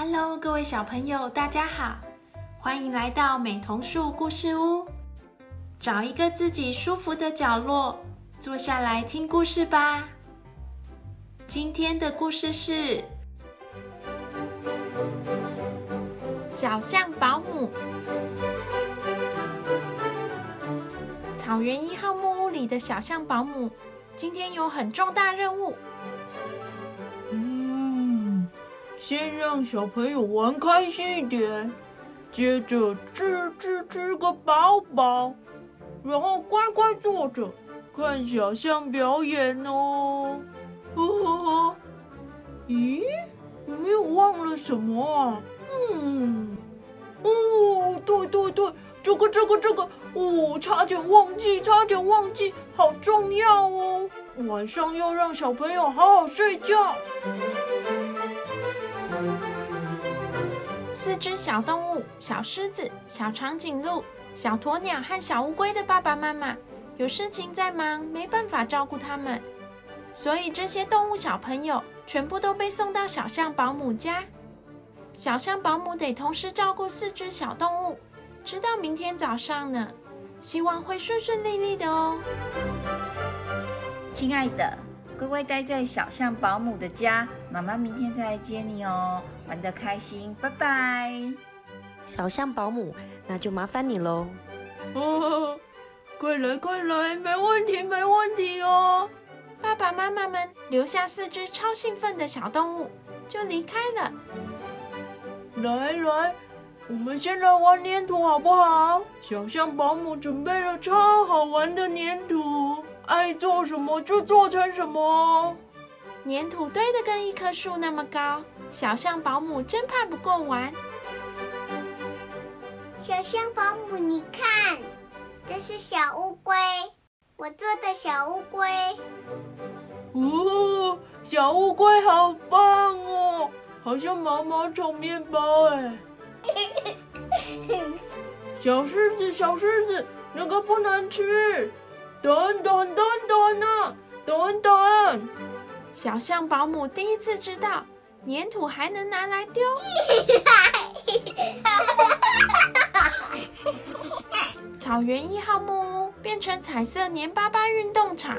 Hello，各位小朋友，大家好，欢迎来到美童树故事屋。找一个自己舒服的角落，坐下来听故事吧。今天的故事是《小象保姆》。草原一号木屋里的小象保姆，今天有很重大任务。先让小朋友玩开心一点，接着吃吃吃个饱饱，然后乖乖坐着看小象表演哦。呵呵呵，咦，有没有忘了什么啊？嗯，哦，对对对，这个这个这个，哦，差点忘记，差点忘记，好重要哦！晚上要让小朋友好好睡觉。四只小动物：小狮子、小长颈鹿、小鸵鸟和小乌龟的爸爸妈妈有事情在忙，没办法照顾他们，所以这些动物小朋友全部都被送到小象保姆家。小象保姆得同时照顾四只小动物，直到明天早上呢。希望会顺顺利利的哦。亲爱的。乖乖待在小象保姆的家，妈妈明天再来接你哦。玩得开心，拜拜。小象保姆，那就麻烦你喽。哦，快来快来，没问题没问题哦。爸爸妈妈们留下四只超兴奋的小动物，就离开了。来来，我们先来玩粘土好不好？小象保姆准备了超好玩的粘土。爱做什么就做成什么。粘土堆得跟一棵树那么高，小象保姆真怕不够玩。小象保姆，你看，这是小乌龟，我做的小乌龟。哦，小乌龟好棒哦，好像毛毛虫面包哎。小狮子，小狮子，那个不能吃。等等等等呢！等等，小象保姆第一次知道粘土还能拿来丢。草原一号木屋变成彩色黏巴巴运动场。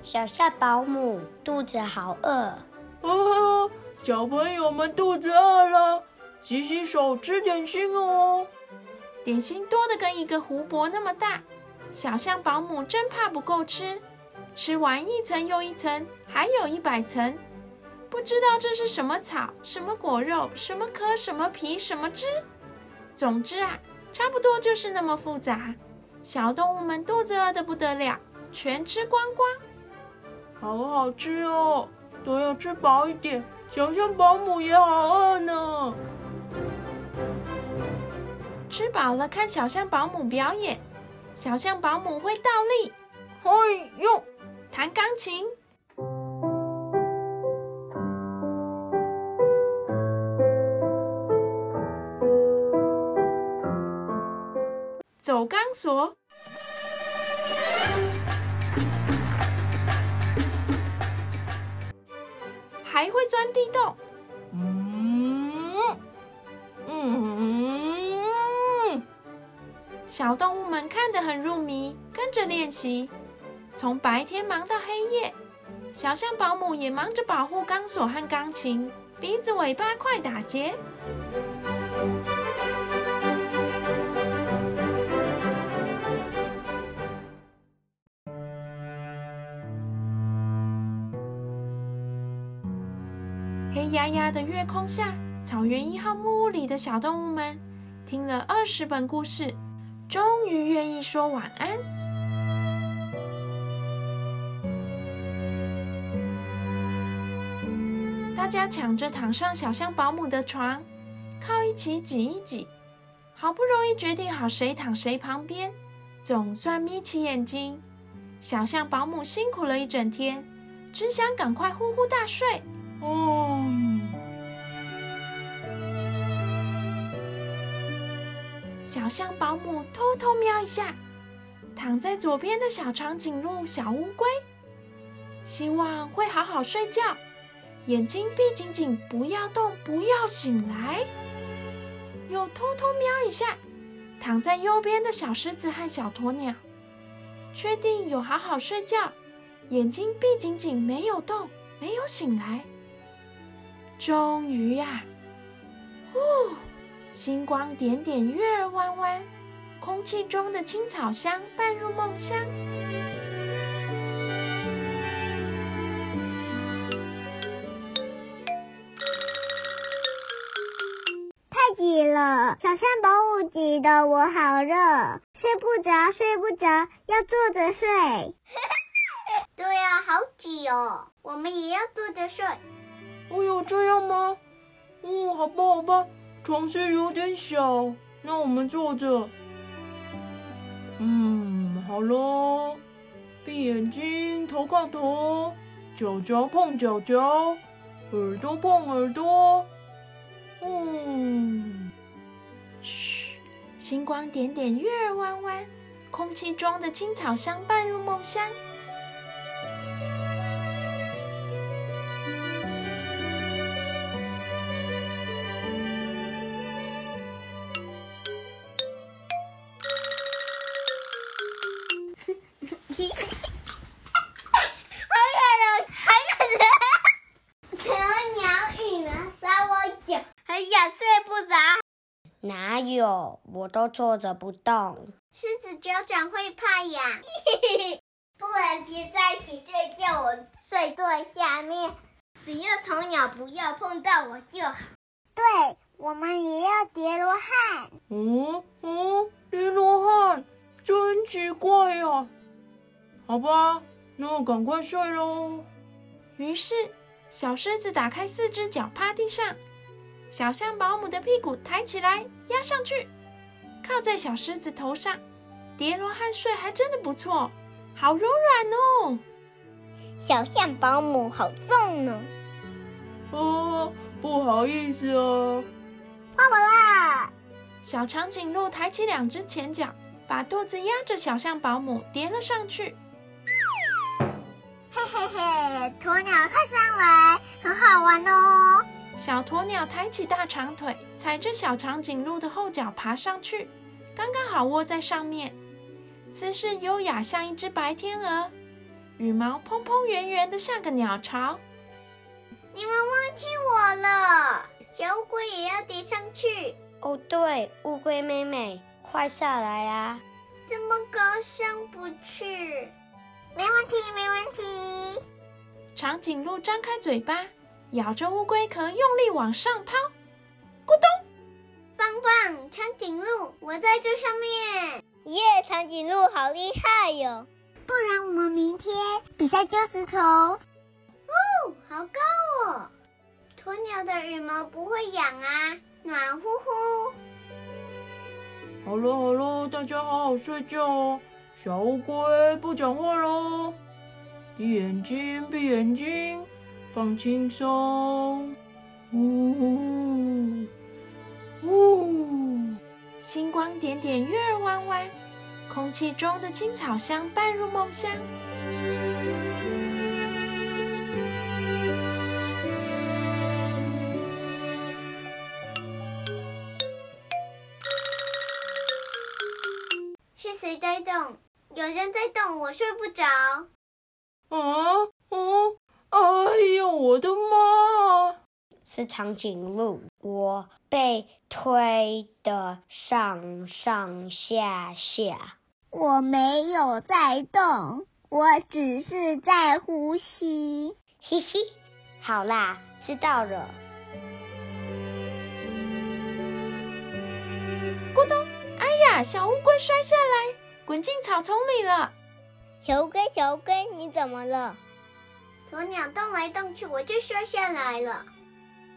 小象保姆肚子好饿。哦，小朋友们肚子饿了，洗洗手，吃点心哦。点心多的跟一个湖泊那么大，小象保姆真怕不够吃，吃完一层又一层，还有一百层，不知道这是什么草、什么果肉、什么壳、什么皮、什么汁。总之啊，差不多就是那么复杂。小动物们肚子饿得不得了，全吃光光，好好吃哦，都要吃饱一点。小象保姆也好饿呢。吃饱了，看小象保姆表演。小象保姆会倒立，哎呦，弹钢琴，走钢索，还会钻地洞。嗯嗯小动物们看得很入迷，跟着练习。从白天忙到黑夜，小象保姆也忙着保护钢索和钢琴，鼻子尾巴快打结。黑压压的月空下，草原一号木屋里的小动物们听了二十本故事。终于愿意说晚安。家抢着躺上小象保姆的床，靠一起挤一挤，好不容易决定好谁躺谁旁边，总算眯起眼睛。小象保姆辛苦了一整天，只想赶快呼呼大睡。哦。小象保姆偷偷瞄一下，躺在左边的小长颈鹿、小乌龟，希望会好好睡觉，眼睛闭紧紧，不要动，不要醒来。又偷偷瞄一下躺在右边的小狮子和小鸵鸟，确定有好好睡觉，眼睛闭紧紧，没有动，没有醒来。终于呀，呜，星光点点，月儿弯弯，空气中的青草香伴入梦乡。小象保姆挤得我好热，睡不着，睡不着，要坐着睡。对啊，好挤哦，我们也要坐着睡。哦哟，这样吗？哦，好吧，好吧，床是有点小，那我们坐着。嗯，好了，闭眼睛，头靠头，脚脚碰脚脚，耳朵碰耳朵。星光点点，月儿弯弯，空气中的青草香伴入梦乡。有？我都坐着不动。狮子脚掌会怕痒，不然叠在一起睡觉，我睡最下面，只要头鸟不要碰到我就好。对，我们也要叠罗汉。嗯嗯，叠罗汉，真奇怪呀、好吧，那我赶快睡喽。于是，小狮子打开四只脚趴地上，小象保姆的屁股抬起来压上去，靠在小狮子头上。叠罗汉睡还真的不错，好柔软哦。小象保姆好重呢。哦，不好意思哦。换我啦！小长颈鹿抬起两只前脚，把肚子压着小象保姆叠了上去。嘿嘿嘿，鸵鸟快上来，很好玩哦。小鸵鸟抬起大长腿，踩着小长颈鹿的后脚爬上去，刚刚好窝在上面，姿势优雅，像一只白天鹅，羽毛蓬蓬圆圆的，像个鸟巢。你们忘记我了，小乌龟也要叠上去。哦，对，乌龟妹妹，快下来啊！这么高上不去。没问题，没问题。长颈鹿张开嘴巴，咬着乌龟壳，用力往上抛，咕咚！棒棒，长颈鹿，我在这上面。耶，长颈鹿好厉害哟！不然我们明天比赛丢石头。哦，好高哦！鸵鸟的羽毛不会痒啊，暖乎乎。好了好了，大家好好睡觉哦。小乌龟不讲话喽，闭眼睛，闭眼睛，放轻松。呜呜呜，星光点点，月儿弯弯，空气中的青草香伴入梦乡。是谁在动？有人在动，我睡不着。哦哦，哎呦，我的妈！是长颈鹿，我被推的上上下下。我没有在动，我只是在呼吸。嘿嘿，好啦，知道了。咕咚！哎呀，小乌龟摔下来，滚进草丛里了。小乌龟，小乌龟，你怎么了？鸵鸟动来动去，我就摔下来了。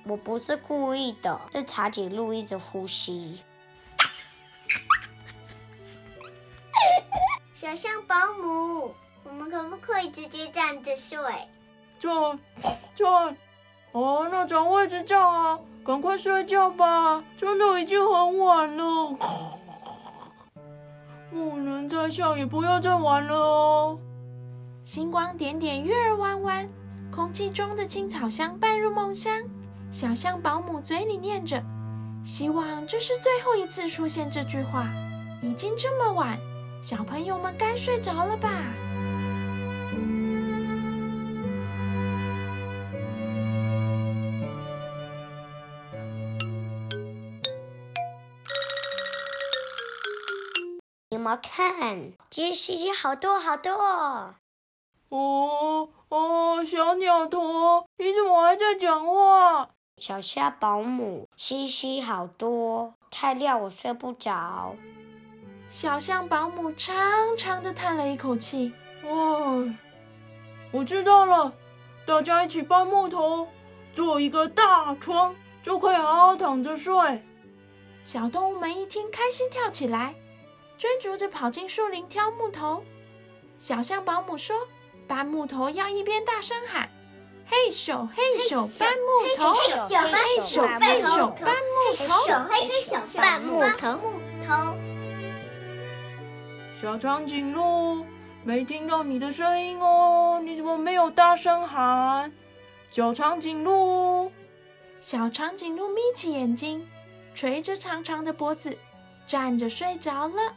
我不是故意的，是长颈鹿一直呼吸。小象保姆，我们可不可以直接站着睡？站站，哦，那找位置站啊，赶快睡觉吧，真的已经很晚了。不能再笑，也不要再玩了哦。星光点点，月儿弯弯，空气中的青草香伴入梦乡。小象保姆嘴里念着，希望这是最后一次出现这句话。已经这么晚，小朋友们该睡着了吧？你们看，今天星星好多好多。哦哦，小鸟头，你怎么还在讲话？小虾保姆，嘻嘻好多，太亮我睡不着。小象保姆长长的叹了一口气，哦，我知道了，大家一起搬木头，做一个大床，就可以好好躺着睡。小动物们一听，开心跳起来，追逐着跑进树林挑木头。小象保姆说：“搬木头要一边大声喊。”嘿咻嘿咻搬木头，嘿咻嘿咻搬木头，嘿咻搬木头，木头。小长颈鹿，没听到你的声音哦，你怎么没有大声喊？小长颈鹿，小长颈鹿眯起眼睛，垂着长长的脖子，站着睡着了。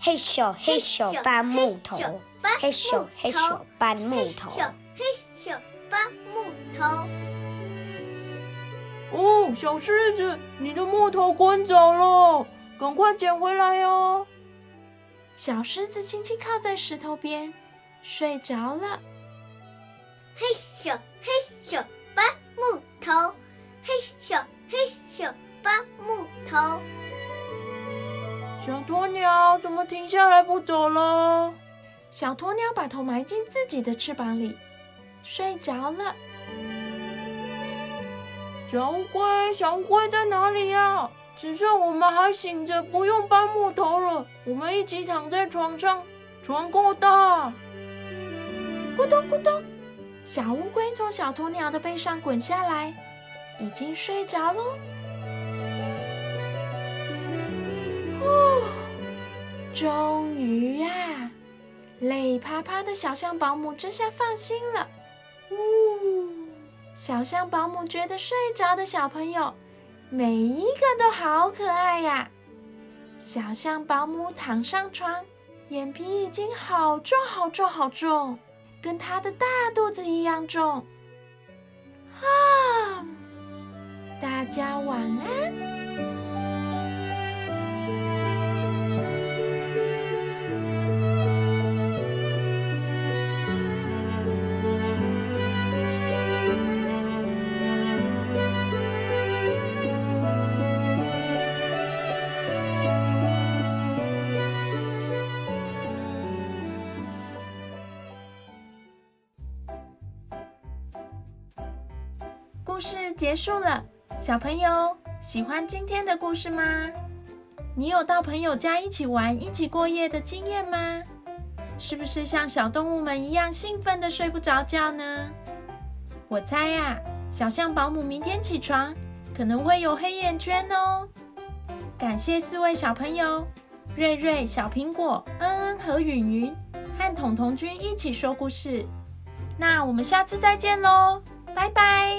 嘿咻嘿咻搬木头，嘿咻嘿咻搬木头，嘿咻。搬木头。哦，小狮子，你的木头滚走了，赶快捡回来哟！小狮子轻轻靠在石头边，睡着了。嘿咻嘿咻搬木头，嘿咻嘿咻搬木头。小鸵鸟怎么停下来不走了？小鸵鸟把头埋进自己的翅膀里。睡着了，小乌龟，小乌龟在哪里呀？只剩我们还醒着，不用搬木头了。我们一起躺在床上，床够大。咕咚咕咚，小乌龟从小鸵鸟的背上滚下来，已经睡着喽。终于呀，累趴趴的小象保姆这下放心了。呜，小象保姆觉得睡着的小朋友每一个都好可爱呀。小象保姆躺上床，眼皮已经好重好重好重，跟他的大肚子一样重。啊，大家晚安。结束了，小朋友喜欢今天的故事吗？你有到朋友家一起玩、一起过夜的经验吗？是不是像小动物们一样兴奋的睡不着觉呢？我猜呀，小象保姆明天起床可能会有黑眼圈哦。感谢四位小朋友：瑞瑞、小苹果、恩恩和允允，和彤彤君一起说故事。那我们下次再见喽，拜拜。